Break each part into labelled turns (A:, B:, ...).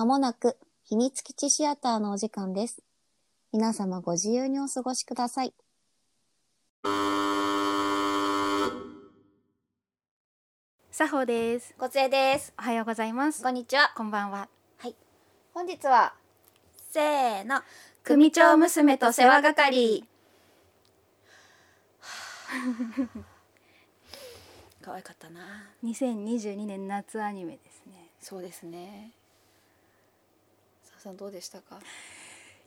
A: まもなく秘密基地シアターのお時間です。皆様ご自由にお過ごしください。
B: 佐保です。
C: こつえです。
B: おはようございます。
C: こんにちは。
B: こんばんは。
C: 本日は、せーの、
B: 組長娘と世話係。
C: 可愛かったな。
B: 2022年夏アニメですね。
C: そうですね。さんどうでしたか？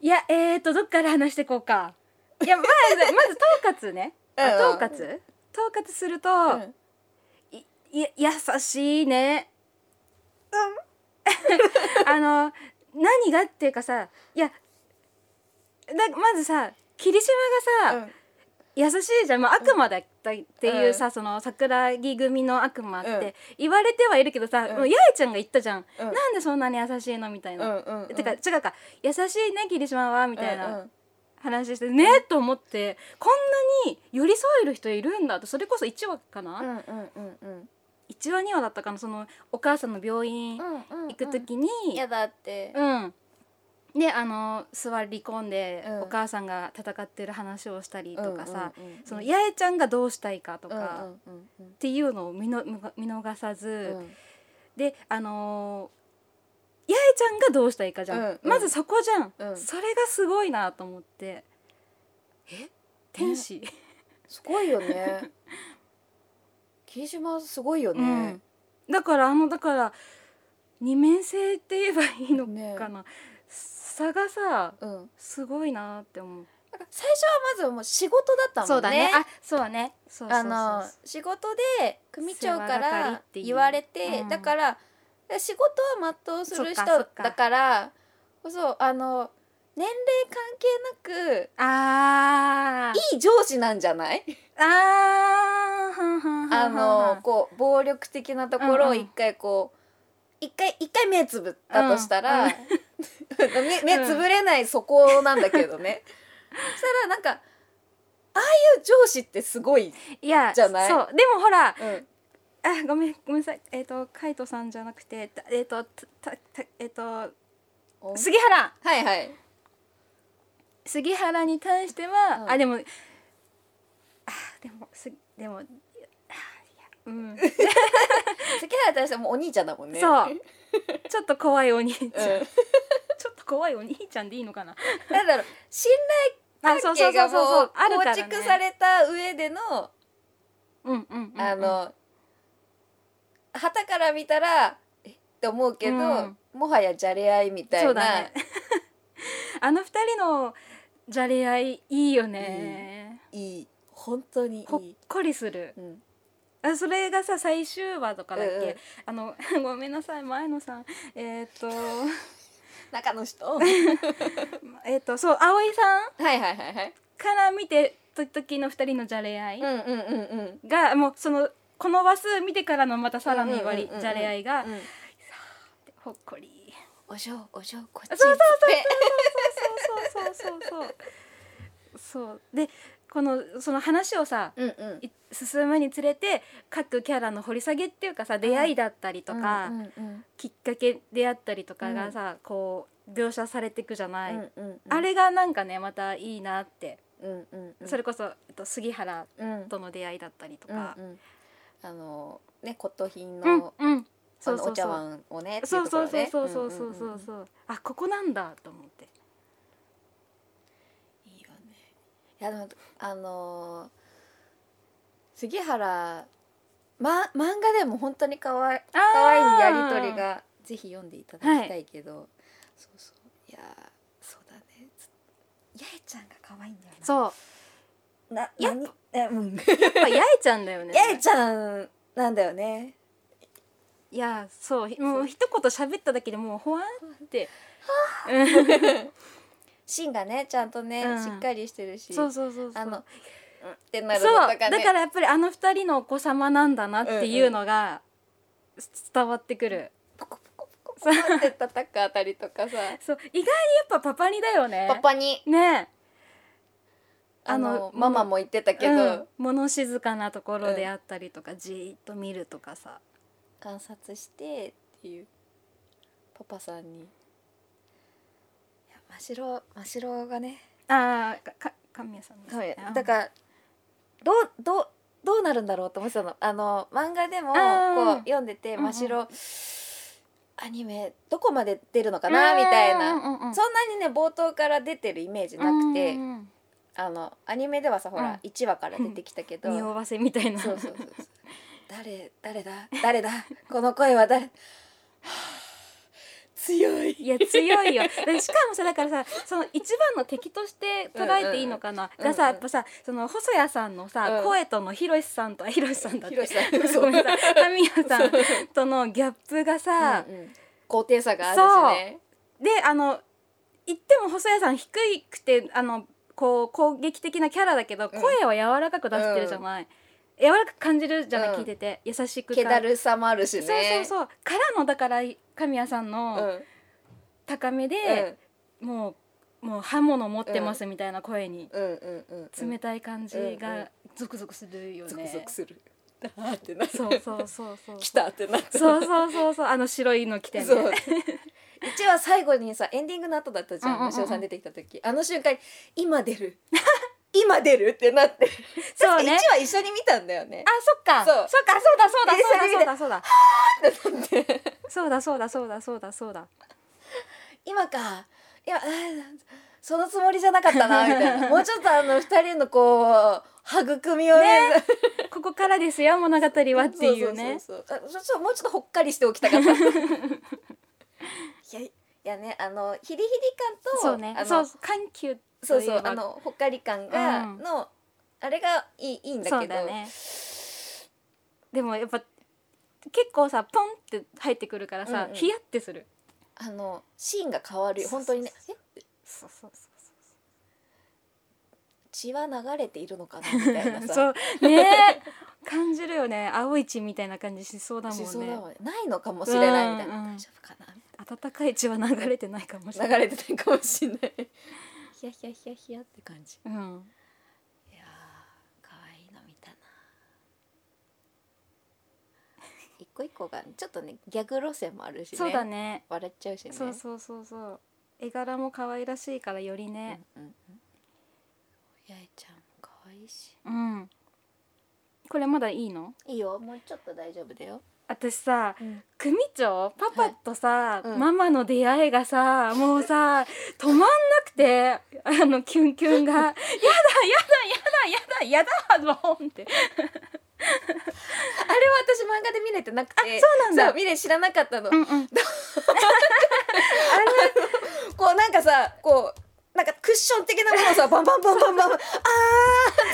B: いや、えーと、どっから話していこうか。いや、まず、まず統括ね。あ
C: うん
B: 統括。統括すると、
C: うん
B: い、い、優しいね。あの、何がっていうかさ、いや。だ、まずさ、霧島がさ、優しいじゃん、まあ、悪魔だったっていうさ、その桜木組の悪魔っ
C: うん。
B: て言われてはいるけどさ、
C: うん。
B: もう八重ちゃんが言ったじゃん、
C: うん。
B: なんでそんなに優しいのみたいな、
C: うんうん。うん。
B: てか違うか。優しいね霧島はみたい
C: うんう
B: なん。話して、ねと思ってこんなに寄り添える人いるんだってそれこそ1話かな、
C: うんうんうんうん。
B: 1話2話だったかな？そのお母さんの病院
C: うんうん。
B: 行く時に、
C: いやだって。
B: うんであの座り込んで、
C: うん。
B: お母さんが戦ってる話をしたりとかさ、その八重ちゃんがどうしたいかとか、
C: うん
B: っていうのを見の見逃さず、
C: うん。
B: であのー八重ちゃんがどうしたいかじゃん、まずそこじゃん、
C: うん。
B: それがすごいなと思って。え？天使、
C: すごいよね。霧島すごいよ
B: う
C: ね
B: ん。だからあのだから二面性って言えばいいの
C: ね
B: かな、差がさ
C: うん。
B: すごいなって思う、
C: 最初はまずもう仕事だったもんね。
B: そうだね。あそうだね
C: あの仕事で組長から言われて、
B: うん。
C: だから仕事は全うする人だからそうあの年齢関係なく
B: あー。
C: いい上司なんじゃない？
B: あ
C: あのこう暴力的なところを一回こう一回一回目つぶったとしたら、
B: うん
C: 目目つぶれないそこなんだけどね、そしたらなんかああいう上司ってすごい、
B: いや
C: じゃない？
B: そう。でもほら
C: うん。
B: あごめんごめんなさい。えっ、とカイトさんじゃなくてたえっ、とたたたえっ、と
C: お？
B: 杉原。
C: はいはい。
B: 杉原に対しては、
C: うん。
B: あでもあでもすでもあいやうん、
C: 関原に対してはもう。お兄ちゃんだもんね
B: そう。ちょっと怖いお兄ちゃん、
C: うん、
B: ちょっと怖いお兄ちゃんでいいのかな。
C: なんだろう。信
B: あ
C: 頼関係がもう構
B: ね、
C: 築された上での
B: うんうん
C: あの旗から見たらえって思うけど、
B: うん。
C: もはやじゃれ合いみたいな。
B: そうだね。あの二人のじゃれ合いいいよね、
C: いい。本当にいい。
B: ほっこりする。
C: うん
B: あそれがさ最終話とかだっけ、
C: うんうん。
B: あの ごめんなさい前野さん。えーっと。
C: 中の人。は
B: えーっとそう葵さん？
C: いはいはいはい。
B: から見てた時の二人のじゃれ合い
C: うんうんうんうん。
B: が、もうそのこの話数見てからのまたさらに割り
C: うんうんうんうん。
B: じゃれ合いが
C: うん。
B: ほっこり。
C: お嬢お嬢こっち
B: そうそうそうそうそうそうそうそうでこのその話をさ
C: うんうん。
B: い進むにつれて各キャラの掘り下げっていうかさ出会いだったりとか、
C: うんうん
B: きっかけであったりとかがさ、こう描写されていくじゃない、
C: うんうんうん。
B: あれがなんかねまたいいなって、
C: うんうんうん。
B: それこそ、えっと、杉原
C: うん。
B: との出会いだったりと
C: うん
B: か、
C: うん。あのね骨董品
B: うん
C: の
B: うん
C: あのお茶碗をね
B: そうそうそうそうそうそう
C: う。んうんうん
B: そうそうあここなんだと思って
C: いいよねいやでもあのー杉原ま漫画でも本当にかわい可愛いやりとりがぜひ読んでいただきたいけど、そうそう。いやーそうだね。つ八重ちゃんが可愛いんだよな。
B: そう。
C: な
B: やっ
C: 何？えうん。
B: やっぱ八重ちゃんだよね。
C: 八重ちゃんなんだよね。
B: いやそう。もう一言喋っただけでもうほわんって
C: 芯がねちゃんとね、
B: うん。
C: しっかりしてるし
B: そうそうそうそう。
C: あのう。んってなる
B: そう
C: のとかね
B: だからやっぱりあの二人のお子様なんだなっていうのが伝わってくる、
C: ポコポコポコポコって叩くあたりとかさ。
B: そう。意外にやっぱパパにだよね。
C: パパに
B: ね。
C: あの
B: あの
C: ママも言ってたけど、
B: うん。物静かなところであったりとか、じーっと見るとかさ。
C: 観察してっていう。パパさんに真白真白がね。
B: ああかか神谷さんです
C: はい。
B: ね
C: だからどうどうどうなるんだろうと思ってたの。あの漫画でもこう読んでて
B: うんうん。
C: 真白、アニメどこまで出るのかなみたいな、
B: うん
C: そんなにね冒頭から出てるイメージなくて、
B: うんうん
C: あのアニメではさほら、
B: うん。
C: 1話から出てきたけど、
B: 匂わせみたいな。
C: そうそうそう誰誰だ？誰だ？この声は誰？はあ強い。
B: いや強いよ。でしかもさだからさその一番の敵として捉えていいのかな、
C: うんうん
B: がさやっぱさその細谷さんのさ、
C: うん。
B: 声とのひろしさんとあひろしさんだって ごめんなさい。神谷さんとのギャップがさ、
C: うんうん。高低差があるしね。
B: であの言っても細谷さん低くてあのこう攻撃的なキャラだけど、
C: うん。
B: 声は柔らかく出してるじゃない、柔らかく感じるじゃない、
C: うん。
B: 聞いてて。優しく
C: 気だるさもあるしね。
B: そうそうそう。からのだから神谷さん
C: う
B: の
C: ん。
B: 高めで、もうもう刃物持ってますみたいな声に、冷たい感じがゾクゾクするよ
C: ゾク
B: ね。
C: ゾクする。だーってな
B: そうそうそうそう。
C: 来たってなって
B: そうそうそうそう。あの白いの着てね。
C: 一話最後にさエンディングの後だったじゃん
B: うん
C: さん出てきた時。あの瞬間に今出る今出るってなって。
B: そうね。
C: 1話一緒に見たんだよね。
B: あそっか。
C: そう。
B: そっかそうだそうだ
C: 一緒に見て
B: そうだそうだ。
C: ってなって。
B: そうだそうだそうだそうだ。そうだ
C: 今か。いやあーそのつもりじゃなかったなみたいな。もうちょっとあの二人のこう育みをね。
B: ここからですよ物語はっていうね。
C: そうそうそう。そうもうちょっとほっかりしておきたかった。いやいやねあのヒリヒリ感と
B: そうね。
C: あの
B: そう緩急
C: そうそうあのほっかり感が、
B: うん。
C: のあれがいいいいんだけど。
B: ね。でもやっぱ結構さポンって入ってくるからさ、
C: うんうん。
B: ヒヤってする。
C: あのシーンが変わるよ。本当にね。え？
B: そうそうそ
C: 血は流れているのかな？みたいなさ。
B: う そう。ね感じるよね。青い血みたいな感じしそうだもんね。
C: ねないのかもしれないみたいな、
B: うんうん。
C: 大丈夫かな。
B: 温かい血は流れてないかもしれない。
C: 流れてないかもしれないヒヤヒヤヒヤヒヤって感じ。
B: うん。
C: いやー可愛いの見たな。一個一個がちょっとねギャグ路線もあるしね。
B: そうだね。
C: 笑っちゃうしね。
B: そうそうそうそう。絵柄も可愛らしいからよりね。
C: うんうんうん。八重ちゃんも可愛いし。
B: うん、これまだいいの？
C: いいよ。もうちょっと大丈夫だよ、
B: 私さ
C: うん、
B: 組長パパとさ、
C: はい。うん。
B: ママの出会いがさもうさ 止まんなくてあのキュンキュンが「やだやだやだやだやだボーンって
C: あれは私漫画で見れてなくて
B: そうなんだ
C: 見れ知らなかったの、
B: うんうん
C: こうなんかさこうなんかクッション的なものをさバンバンバンバンバンバンあ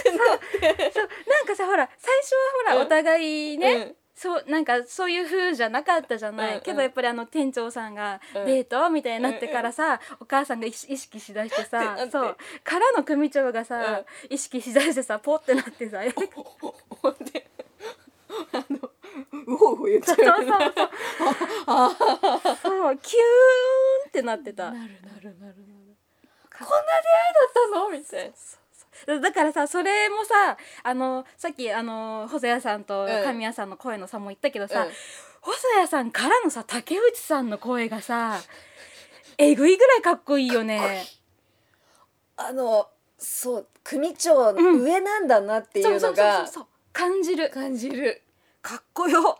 B: そうなんかさほら最初はほら、
C: うん
B: お互いね、
C: うん
B: そうなんかそういう風じゃなかったじゃない、
C: うんうん。
B: けどやっぱりあの店長さんが
C: うん。
B: デートみたいになってからさ、お母さんが意識しだしてさ そうからの組長がさ、意識しだしてさポってなってさ。
C: ほんであのうほうほ言っちゃう
B: そうそうそう。そうキューンってなってた。
C: なるなるなるなる。
B: か
C: こんな出会いだったの？みたいな
B: だからさそれもさあのさっきあの細谷さんと
C: うん。
B: 神谷さんの声の差も言ったけどさ、
C: うん。
B: 細谷さんからのさ竹内さんの声がさえぐいぐらいかっこいいよね。
C: あのそう組長
B: うん。
C: 上なんだなってい
B: そううそうそう
C: のが
B: そう。感じる。
C: 感じる。
B: かっこよ。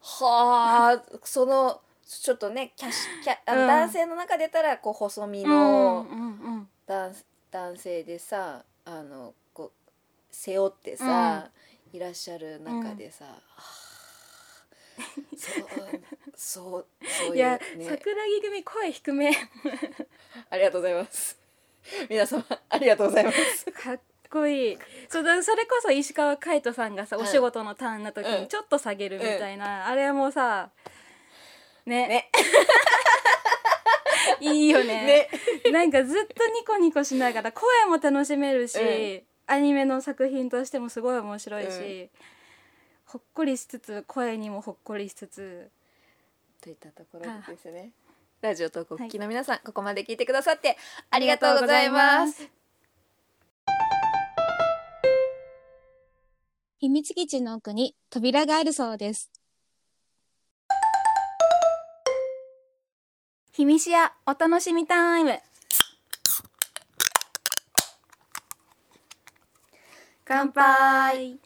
C: はあ。そのちょっとねキャシキャあの
B: うん。
C: 男性の中でたらこう細身
B: うん
C: の
B: うんうん。
C: 男,、男性でさあのこう背負ってさ、いらっしゃる中でさ、はあそうそうそういう
B: いや、
C: ね
B: 桜木組声低め。
C: ありがとうございます。皆様ありがとうございます。
B: かっこいい。そうだそれこそ石川海人さんがさ、
C: うん。
B: お仕事のターンな時
C: うん。
B: にちょっと下げるみたいな、あれもさね。
C: ね
B: いいよね。
C: ね。
B: なんかずっとニコニコしながら声も楽しめるし、
C: うん。
B: アニメの作品としてもすごい面白いし、
C: うん。
B: ほっこりしつつ声にもほっこりしつつ
C: といったところですね。ラジオトークお聞きの皆さん、ここまで聞いてくださってありがとうございます。
A: 秘密基地の奥に扉があるそうです。
B: ひみしやお楽しみタイム。乾杯。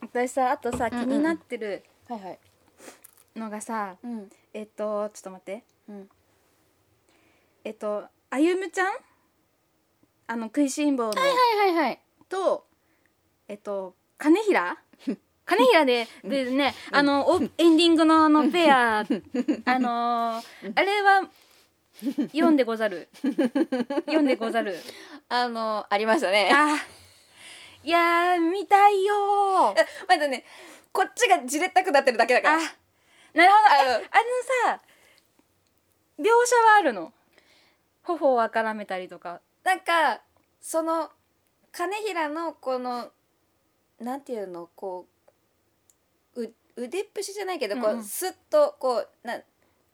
B: 私さあとさ気になってる
C: はいはい。
B: のがさ、
C: うん。
B: えっとちょっと待って。
C: うん。
B: えっとあゆむちゃん？あの食いしん坊の、
C: はいはいはい。
B: とえっと金平？金平ででねあのおエンディングのあのペア あのーあれは読んでござる？読んでござる？
C: あのありましたね。
B: あいやー見たいよー。
C: まだねこっちがじれったくなってるだけだか
B: あ
C: ら
B: なるほど。
C: あ
B: のさ描写はあるの？頬をあからめたりとか。
C: なんかその金平のこのなんていうのこうう腕っぷしじゃないけどこう、
B: うん。うん
C: スッとこうな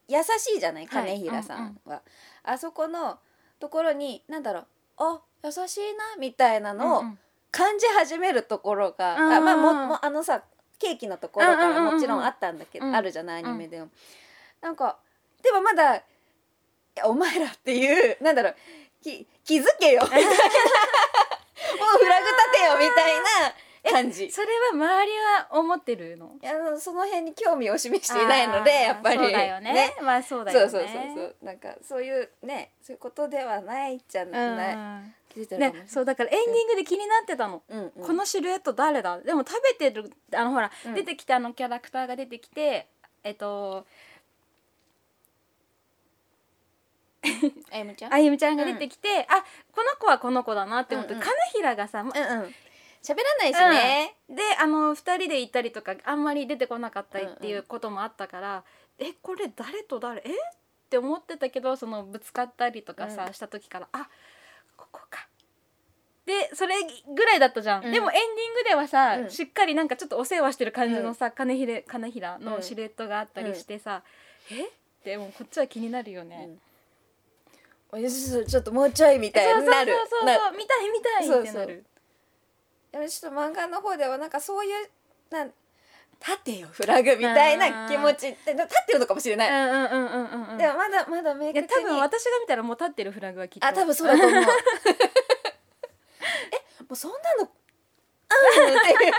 C: 優しいじゃない
B: はい。
C: 金平さんは、あそこのところになんだろうあ優しいなみたいなのを
B: うんうん。
C: 感じ始めるところが、
B: うん
C: あまあももあのさケーキのところから
B: うんうんうんうん
C: もちろんあったんだけど、
B: うん。
C: あるじゃないアニメでも、なんかでもまだいやお前らっていう なんだろうき気づけよみたいな。もうフラグ立てよみたいな感じ。
B: それは周りは思ってるの？
C: いやその辺に興味を示していないのでやっぱり。
B: そうだよね。まあそうだよね。
C: そうそうそうそう。なんかそういうねそういうことではないじゃない、
B: ね、そうだからエンディングで気になってたの、
C: うんうん。
B: このシルエット誰だ？でも食べてるあのほら、
C: うん。
B: 出てきたあのキャラクターが出てきてえっと
C: あゆむちゃん？
B: あゆみちゃんが出てきて、あこの子はこの子だなって思って、
C: うんうん。
B: 金平がさ、ま
C: うんうん喋らないしね、
B: であの2人で行ったりとかあんまり出てこなかったりっていうこともあったから、えこれ誰と誰？え？って思ってたけどそのぶつかったりとかさ、
C: うん。
B: した時からあここか。でそれぐらいだったじゃん、
C: うん。
B: でもエンディングではさ、
C: うん。
B: しっかりなんかちょっとお世話してる感じのさ、金平金平のシルエットがあったりしてさ、え？ってもうこっちは気になるよね。
C: うちょっともうちょいみたい
B: そうそう
C: になる
B: そうそう
C: な
B: そう見たい見たいってなる。
C: ちょっと漫画の方ではなんかそういうなん立てよフラグみたいな気持ちって立ってるのかもしれない、
B: うんうんうんうんうんうん。
C: でもまだまだ明確に。
B: 多分私が見たらもう立ってるフラグはきっと。
C: あ多分そうだと思う。えもうそんなのあんのっていう。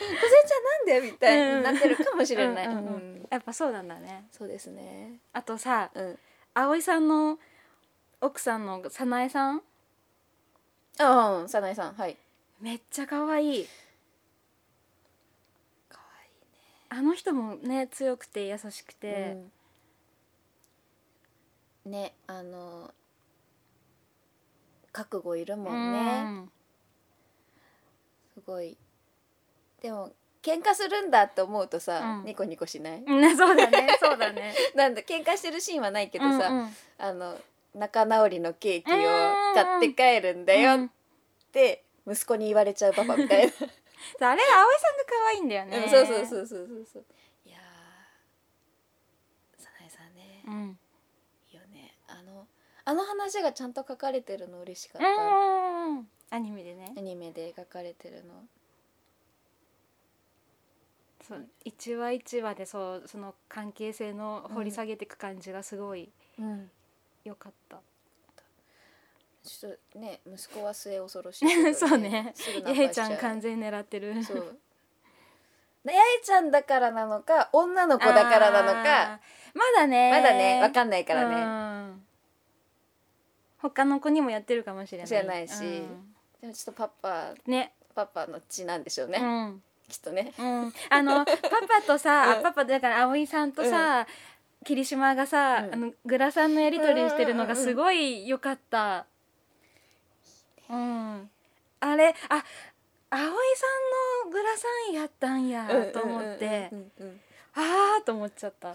C: 小ちゃんなんでみたいになってるかもしれない、
B: やっぱそうなんだね。
C: そうですね。
B: あとさ
C: うん。
B: 葵さんの奥さんの早苗さん
C: ああ早苗さんはい。
B: めっちゃ可愛い。
C: かわ
B: あの人もね強くて優しくて、
C: うん。ねあの覚悟いるも
B: うん。
C: ね、すごい。でも喧嘩するんだって思うとさ、
B: うん。
C: ニコニコしない、
B: ねそうだねそうだね。
C: なんだ喧嘩してるシーンはないけどさ、
B: うんうん。
C: あの仲直りのケーキを買って帰るんだよっ
B: うん
C: て息子に言われちゃうパパみたいな、
B: あれ葵さんが可愛いんだよね、
C: うんそうそうそうそう。そうそういやー早苗さんね、
B: うん。
C: いいよね。あのあの話がちゃんと書かれてるの嬉しかった、
B: うんアニメでね。
C: アニメで描かれてるの。
B: そう一話一話でそうその関係性の掘り下げていく感じがすごい
C: うん
B: 良かった、
C: ちょっとね息子は末恐ろしいけど、
B: そうね。やへ
C: ンパしちゃ
B: ん完全に狙ってる。
C: そう。やえちゃんだからなのか女の子だからなのか。
B: まだね。
C: まだね。わかんないからね、
B: ね他の子にもやってるかもしれない。
C: 知らないし。
B: うん。
C: でもちょっとパパ
B: ね。
C: パパの血なんでしょうね、
B: うん。
C: きっとね。
B: うん、あのパパとさ、
C: うん。
B: あパパだから葵さんとさ、霧島がさ、
C: うん、
B: あのグラさんのやり取りしてるのがすごい良かった。うん、あれあ葵さんのグラさんやったんやと思って。ああと思っちゃった。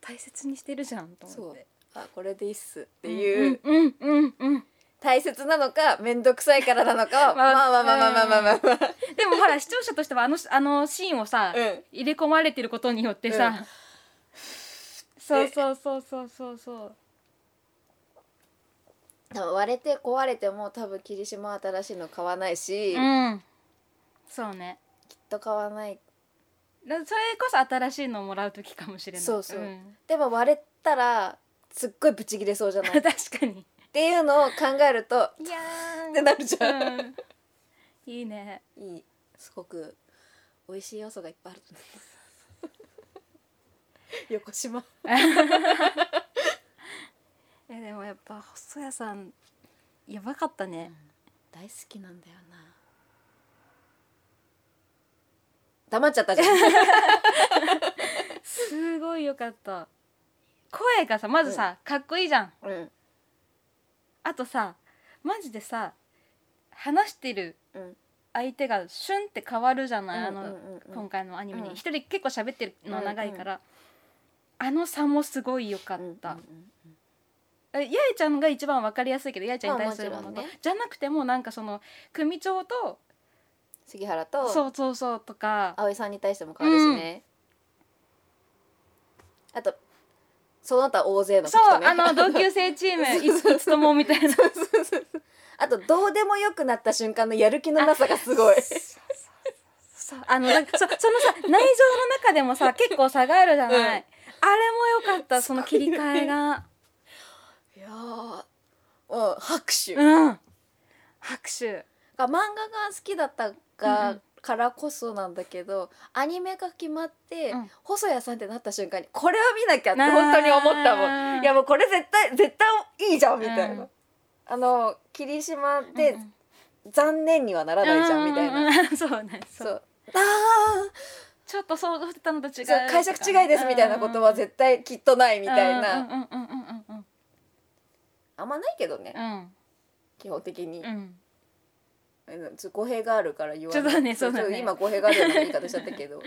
B: 大切にしてるじゃんと思って。
C: あこれでいいっすっていう,、
B: うんうんうん、うん、
C: 大切なのか面倒くさいからなのか
B: まあ、
C: まあまあまあまあまあまあまあ、
B: でもほら視聴者としてはあのあのシーンをさ、
C: うん、
B: 入れ込まれてることによってさ、
C: うん。
B: そうそうそうそうそうそう。
C: 多分割れて壊れても多分霧島は新しいの買わないし、きっ
B: うん。そうね。
C: と買わない。
B: だそれこそ新しいのをもらう時かもしれない。
C: そうそう。ん。でも割れたらすっごいブチ切れそうじゃない？っ
B: 確かに。
C: ていうのを考えると
B: いやー。
C: ってなるじゃん、
B: うん。いいね。
C: いい。すごく美味しい要素がいっぱいある 横島。
B: えでもやっぱ細谷さんやばかったね。
C: 大好きなんだよな。黙っちゃったじゃん。
B: すごいよかった。声がさまずさ、かっこいいじゃん。
C: うん。
B: あとさマジでさ話してる
C: うん。
B: 相手がシュンって変わるじゃない、あの、
C: うんうんうん。うん
B: 今回のアニメ
C: うん。
B: に一、人結構喋ってるの長いから、あの差もすごい良かった、
C: うんう
B: 八重ちゃんが一番わかりやすいけど八重ちゃんに対するもの。が、
C: まあもちろんね。
B: じゃなくてもなんかその組長と
C: 杉原と
B: そうそうそうとか
C: 葵さんに対しても変わるしね、あとその他大勢の
B: そう、あの同級生チーム いつともみたいな。
C: あとどうでもよくなった瞬間のやる気のなさがすごい。
B: あのだそそのさ内情の中でもさ結構差があるじゃない、
C: うん
B: も良かった その切り替えが。
C: いやーうん拍手、
B: うん。拍手
C: が漫画が好きだったが、
B: うん
C: からこそなんだけどアニメが決まって、
B: うん。
C: 細谷さんってなった瞬間にこれは見なきゃって本当に思ったもん。いやもうこれ絶対絶対いいじゃんみたいな、
B: うん。
C: あの霧島で
B: うん
C: 残念にはならないじゃんみたいな、
B: な そうねそ
C: そう。うあ
B: ちょっと想像してたのと違う
C: 解釈違いですみたいなことは絶対きっとないみ
B: み
C: たいな、
B: うんうんうんうんうん
C: あんまないけどね、
B: うん。
C: 基本的に、
B: うん。
C: 語弊があるから言わない。
B: ちょっとねそうだね。
C: ち今語弊があるような言い方しちゃったけど。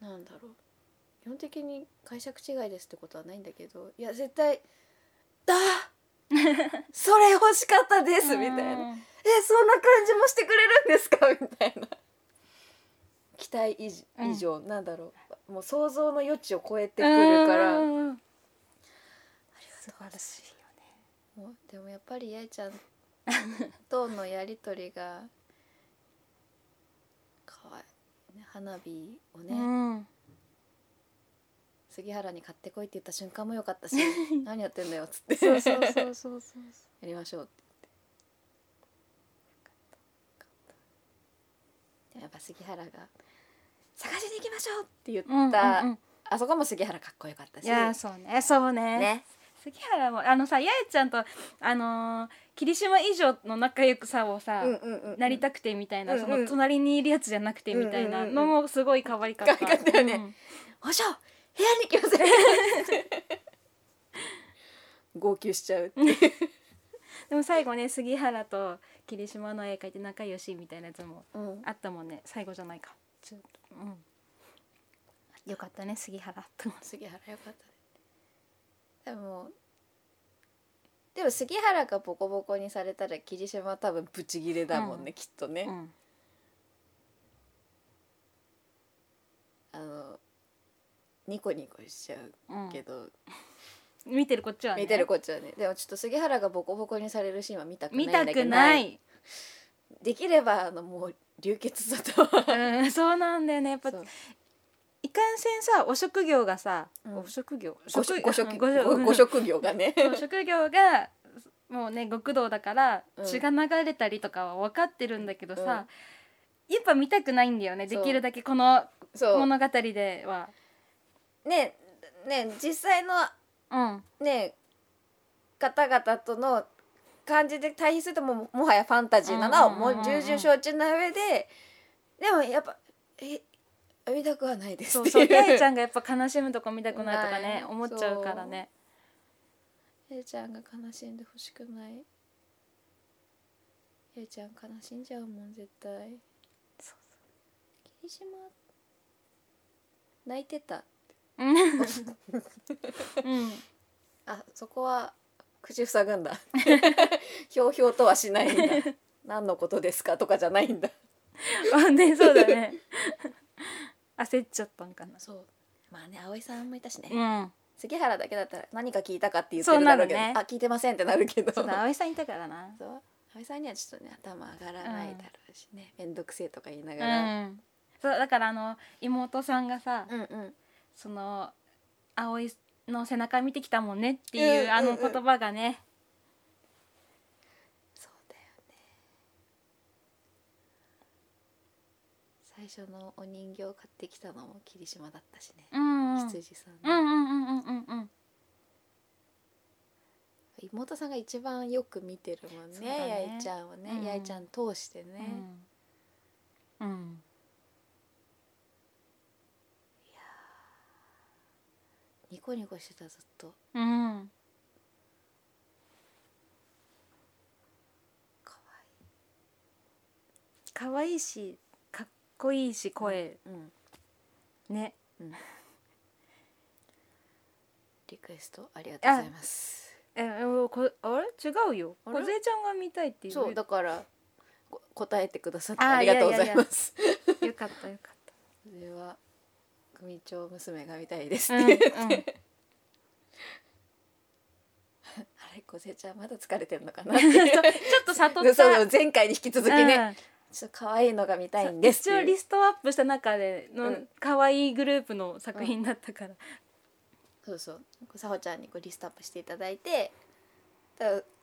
C: なんだろう。基本的に解釈違いですってことはないんだけど。いや絶対だ それ欲しかったですみたいな、
B: うん
C: えそんな感じもしてくれるんですか？みたいな。期待以上
B: うん。
C: なんだろう。もう想像の余地を超えてくるから、
B: うん。素晴らしいよね。
C: もうでもやっぱりやいちゃん とのやり取りがかわいい、ね、花火をね、
B: うん。
C: 杉原に買ってこいって言った瞬間も良かったし 何やってんだよっつって。
B: そうそうそうそうそう。
C: やりましょうって言ってでもやっぱ杉原が「探しに行きましょう!」って言った、
B: うんうんうん
C: あそこも杉原かっこよかったし。
B: いやそうね。そうね。
C: ね。
B: 杉原もあのさ八重ちゃんとあのー霧島以上の仲良くさをさ、
C: うんうんうん
B: なりたくてみたいな、
C: うんうん。
B: その隣にいるやつじゃなくてみたいなのもすごい可愛かった。
C: かったよね。
B: うん
C: おしょ部屋に来ません。号泣しちゃうっていう。
B: でも最後ね杉原と霧島の絵描いて仲良しみたいなやつも
C: うん。
B: あったもんね。最後じゃないか。ちょっと。うん。よかったね杉原。と
C: 杉原よかったね。でもでも杉原がボコボコにされたら霧島は多分ブチギレだもんね、
B: うん。
C: きっとね、
B: うん。
C: あのニコニコしちゃう
B: うん。
C: けど、
B: 見てるこっちはね。
C: 見てるこっちはね。でもちょっと杉原がボコボコにされるシーンは見たくない
B: 見
C: んだけど
B: たくない。
C: できればあのもう流血だと
B: うんそうなんだよね。やっぱ
C: そう。
B: いかんせんさお職業がさ、
C: うん。
B: お職業？
C: ご職ご職
B: ご
C: ごご職業がね。
B: そう職業がもうね極道だから
C: うん。
B: 血が流れたりとかは分かってるんだけどさ、やっぱ見たくないんだよね。
C: そう。
B: できるだけこの
C: そう。
B: 物語では。
C: ねね実際の
B: うん
C: ね方々との感じで対比するともうもはやファンタジーなのはもう重々承知な上ででもやっぱえ見たくはないです
B: そうそう八重ちゃんがやっぱ悲しむとこ見たくないとかね思っちゃうからね。
C: えいちゃんが悲しんでほしくない？えいちゃん悲しんじゃうもん絶対。
B: そう
C: 霧島泣いてた
B: うん。うん
C: あそこは口塞ぐんだ。ひょうひょうとはしないんだ。何のことですかとかじゃないんだ。
B: あねそうだね。焦っちゃったんかな。
C: そう。まあね葵さんもいたしね、
B: うん。
C: 杉原だけだったら何か聞いたかって言ってるだろうけど。
B: そうなるね。
C: あ聞いてませんってなるけど。
B: そうだ葵さんいたからな。
C: そう。葵さんにはちょっとね頭上がらないだろうしね。面倒、くせえとか言いな
B: う
C: がら、
B: ん。そうだからあの妹さんがさ、
C: うん、うん。
B: その葵の背中見てきたもんねっていう、
C: うん
B: あの
C: うん。うん
B: 言葉がね、
C: そうだよね。最初のお人形を買ってきたのも霧島だったしね、
B: うんうん、
C: 羊さんね、
B: うんうんうんうんうんうん。
C: 妹さんが一番よく見てるもんね
B: ね。
C: やいちゃんをね、
B: うん。
C: やいちゃん通してね、
B: うん、うん、
C: コニコしてたずっと。
B: うん、
C: かわ
B: 可愛いしかっこいいし声、
C: いい、うん、
B: ね
C: リクエストありがとうございます。
B: ええこあれ？違うよ。
C: あれ？
B: 小ちゃんが見たいっていう。
C: そうだからこ答えてくださって
B: あ
C: りがとうございます。
B: よかったよかっ
C: それ は組長娘が見たいです。
B: た、
C: ね、
B: うんうん。
C: あれ小瀬ちゃんまだ疲れてるのかなって。
B: ちょっと悟った。
C: 前回に引き続きね、
B: うん。
C: ちょっと可愛いのが見たいんです。
B: 一応リストアップした中での
C: うん。
B: 可愛いグループの作品だったから、
C: そうそう。さほちゃんにこうリストアップしていただいて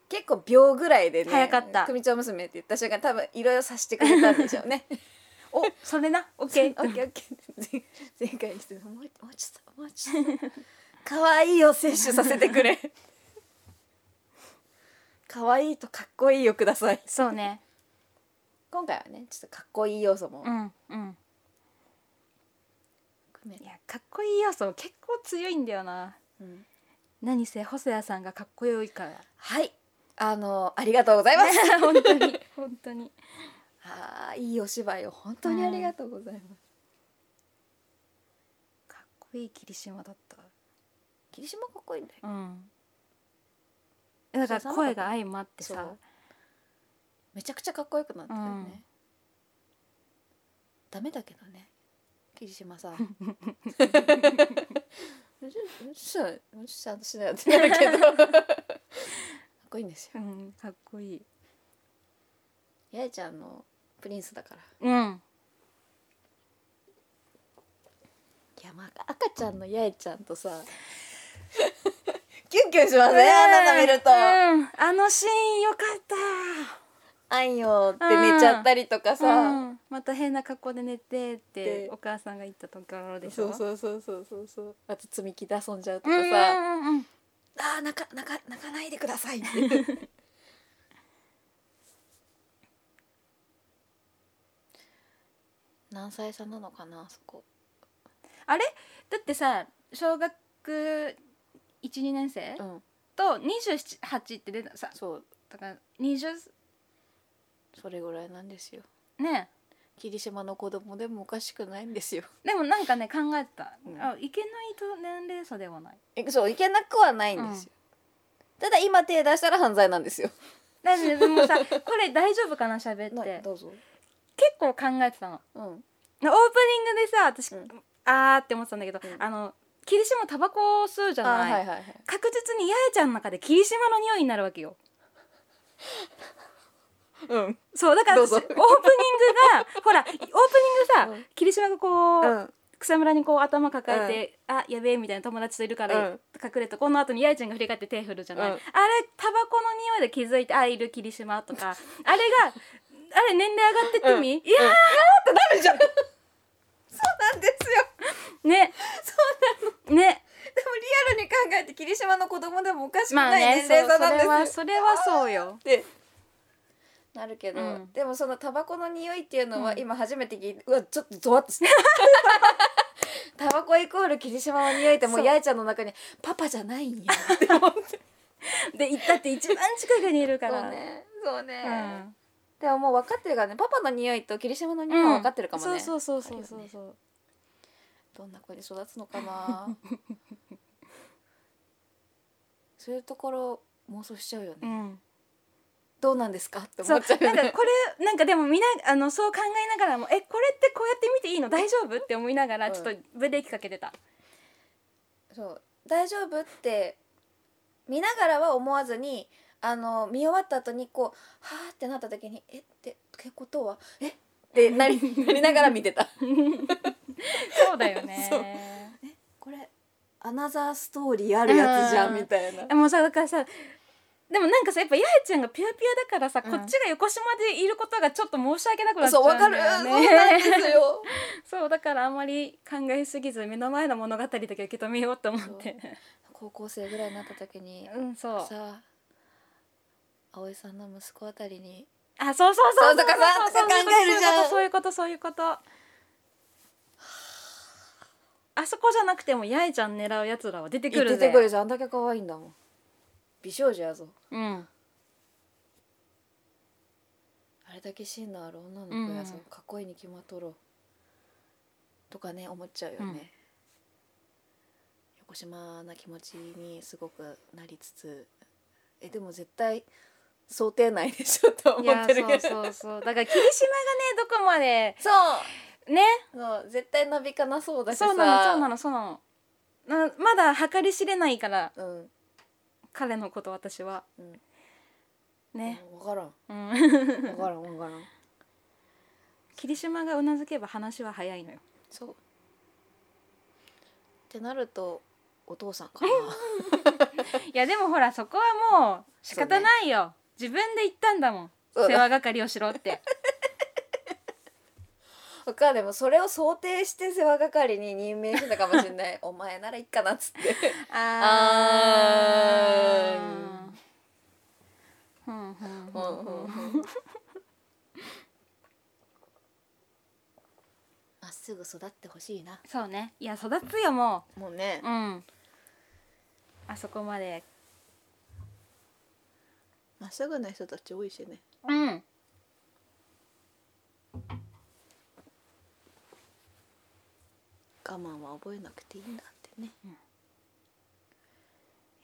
C: 結構秒ぐらいでね
B: 早かった。
C: 組長娘って言った瞬間多分いろいろさせてくれたんでしょうね
B: おそれな？オッケ
C: オッケ
B: ー
C: ーオッケー。前前回にしてもうもうちょっともうちょっと。可愛いを摂取させてくれ。可愛いとかっこいいをください。
B: そうね。
C: 今回はねちょっとかっこいい要素も。
B: うんうん。いやかっこいい要素結構強いんだよな。
C: うん。
B: 何せ細谷さんがかっこよいから。
C: はい。あのありがとうございます。
B: 本当に本当に
C: あーいいお芝居を。本当にありがとうございます、
B: かっこいい霧島だった。
C: 霧島かっこいいんだよ
B: うん。だから声が相まってさ
C: めちゃくちゃかっこよくなったよね、
B: うん。
C: ダメだけどね。霧島さん。かっこいいんですよ。
B: うんかっこいい。
C: 八重ちゃんのプリンスだから。
B: うん。
C: いやまあ赤ちゃんの八重ちゃんとさ。キュンキュンしますね、あんなの見ると、
B: うん。あのシーンよかった。
C: あんよって寝ちゃったりとかさ、
B: うん。また変な格好で寝てって
C: で。
B: お母さんが言ったところでしょ。
C: そうそうそうそうそうそう。あと積み木で遊んじゃうと
B: うん
C: かさ、
B: うんうんうん。
C: あー泣か泣か泣かないでくださいって 何歳差なのかなあそこ。
B: あれ？だってさ小学12年生？
C: うん。
B: と28って出たさ。
C: そう。
B: だから20
C: それぐらいなんですよ。
B: ね
C: 霧島の子供でもおかしくないんですよ。
B: でもなんかね考えてた、
C: うん。
B: あいけないと年齢差ではない。
C: えそういけなくはないんですよ、ただ今手出したら犯罪なんですよ。
B: だでもさこれ大丈夫かな喋
C: な
B: って。
C: どうぞ
B: 結構考えてたの。
C: うん。
B: オープニングでさ私、
C: うん。
B: あーって思ってたんだけど、
C: うん。
B: あの霧島タバコを吸うじゃ
C: あ
B: ない、
C: はいはいはい。
B: 確実に八重ちゃんの中で霧島の匂いになるわけよ。
C: うん。
B: そうだからオープニングが ほらオープニングさ、
C: うん。
B: 霧島がこう、
C: うん。
B: 草むらにこう頭抱えて、あやべえみたいな友達といるから、
C: うん。
B: 隠れてこの後に八重ちゃんが振り返って手振るじゃない、
C: うん。
B: あれタバコの匂いで気づいてあいる霧島とか。あれがあれ年齢上がってってみ、いや
C: なるじゃん。そうなんですよ。
B: ーね。そうなの。ね。
C: でもリアルに考えて霧島の子供でもおかしく
B: まあ
C: ない
B: ね
C: 年齢差なん
B: そうそれは
C: です
B: それはそうよ。
C: って。なるけど、
B: うん。
C: でもそのタバコの匂いっていうのは
B: うん。
C: 今初めて聞いて、うわちょっとゾワッとして タバコイコール霧島の匂いってもう
B: そう。
C: 八重ちゃんの中にパパじゃないんやって思って。
B: でだって一番近くにいるか
C: そ
B: ら
C: うね。そうね、
B: うん
C: でももう分かってるからね。パパの匂いと霧島の匂いは分かってるかもね、
B: そうそうそうそうそうそう、
C: どんな子に育つのかな。そういうところ妄想しちゃうよね、
B: うん。
C: どうなんですかって
B: そう
C: 思っちゃうよね。
B: なんかこれなんかでもみあのそう考えながらもえこれってこうやって見ていいの？大丈夫？って思いながら
C: うん。
B: ちょっとブレーキかけてた、
C: そう。大丈夫？って見ながらは思わずにあの見終わった後にこうはーってなった時に「えってってことはえっ？て なりなりながら見てた。
B: そうだよね。
C: そう。これアナザーストーリーあるやつじゃん
B: うん
C: みたいな。
B: もうさだからさでもなんかさやっぱ八重ちゃんがピュアピュアだからさ、
C: うん。
B: こっちが横島でいることがちょっと申し訳なくなっちゃ
C: そううんわ
B: だ
C: かる、
B: よね。
C: そうなんですよ。
B: そうだからあんまり考えすぎず目の前の物語だけ受け止めようと思って。
C: 高校生ぐらいになった時に
B: うんそう。
C: さ葵さんの息子あたりに。
B: あそうそうそう
C: そう
B: そう。
C: とか考えるじゃん。
B: そういうことそういうこと。あそこじゃなくても八重ちゃん狙うやつらは出てくるぜ。
C: 出てくるじゃん。あんだけ可愛いんだもん。美少女やぞ。
B: うん。
C: あれだけ芯のある女の子やぞ、
B: うん。
C: かっこいいに決まっとろ。うとかね思っちゃうよね、
B: うん。
C: 横島な気持ちにすごくなりつつ。えでも絶対想定内でしょと思ってるけど。
B: そうそうそう。だから霧島がねどこまで
C: そう。
B: ね？
C: そう絶対伸びかなそうだしさ。
B: そうなのそうなのそうなの。なまだ計り知れないから
C: うん。
B: 彼のこと私は。
C: うん。
B: ね。
C: 分からん。
B: うん。
C: 分からん分からん。
B: 霧島がうなずけば話は早いのよ。
C: そう。ってなるとお父さんかな。
B: いやでもほらそこはもう仕方ないよ、自分で言ったんだもん。
C: そうだ。
B: 世話係をしろって。
C: おかでもそれを想定して世話係に任命してたかもしれない。お前ならいいかなっつって。
B: あー。ふんふんふ
C: うん
B: ん
C: うん
B: ふん。
C: うんまっすぐ育ってほしいな。
B: そうね。いや育つよも
C: もうね。
B: ううん。あそこまで
C: まっすぐな人たち多いしね。
B: うん。
C: 我慢は覚えなくていいんだってね、
B: うん。
C: い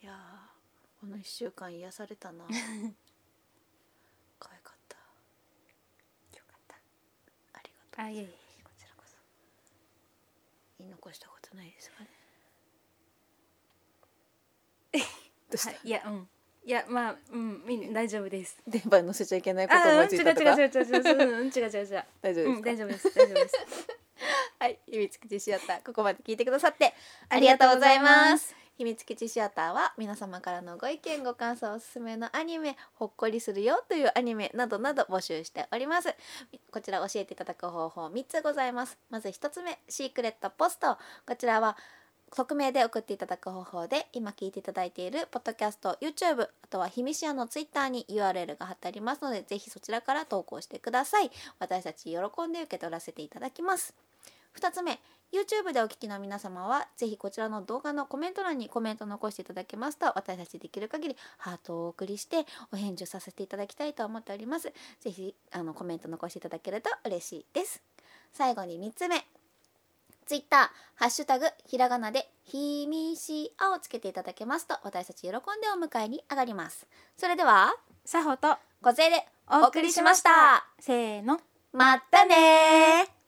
C: やーこの1週間癒されたな。可愛かった。
B: よかった。
C: ありがと
B: あいえいえこちらこそ。う
C: 言い残したことないですかね。どうした、
B: はい、いやうんいやまあうんみん大丈夫です。
C: 電波に乗せちゃいけないこと思
B: あうん違う
C: いついたとか
B: 違う違う違う違ううん違う違う違う。
C: 大丈夫です
B: 大丈夫です大丈夫です。
C: はい、秘密基地シアターここまで聞いてくださってありがとうございます。秘密基地シアターは皆様からのご意見ご感想おすすめのアニメほっこりするよというアニメなどなど募集しております。こちら教えていただく方法3つございます。まず1つ目シークレットポスト。こちらは匿名で送っていただく方法で今聞いていただいているポッドキャスト YouTube あとはひみしやの Twitter に URL が貼ってありますのでぜひそちらから投稿してください。私たち喜んで受け取らせていただきます。2つ目 YouTube でお聞きの皆様はぜひこちらの動画のコメント欄にコメント残していただけますと私たちできる限りハートをお送りしてお返事をさせていただきたいと思っております。ぜひあのコメント残していただけると嬉しいです。最後に3つ目 Twitter ハッシュタグひらがなでひみしあをつけていただけますと私たち喜んでお迎えに上がります。それでは
B: さほと
C: ご勢で
B: お送りしました。せーの。
C: またねー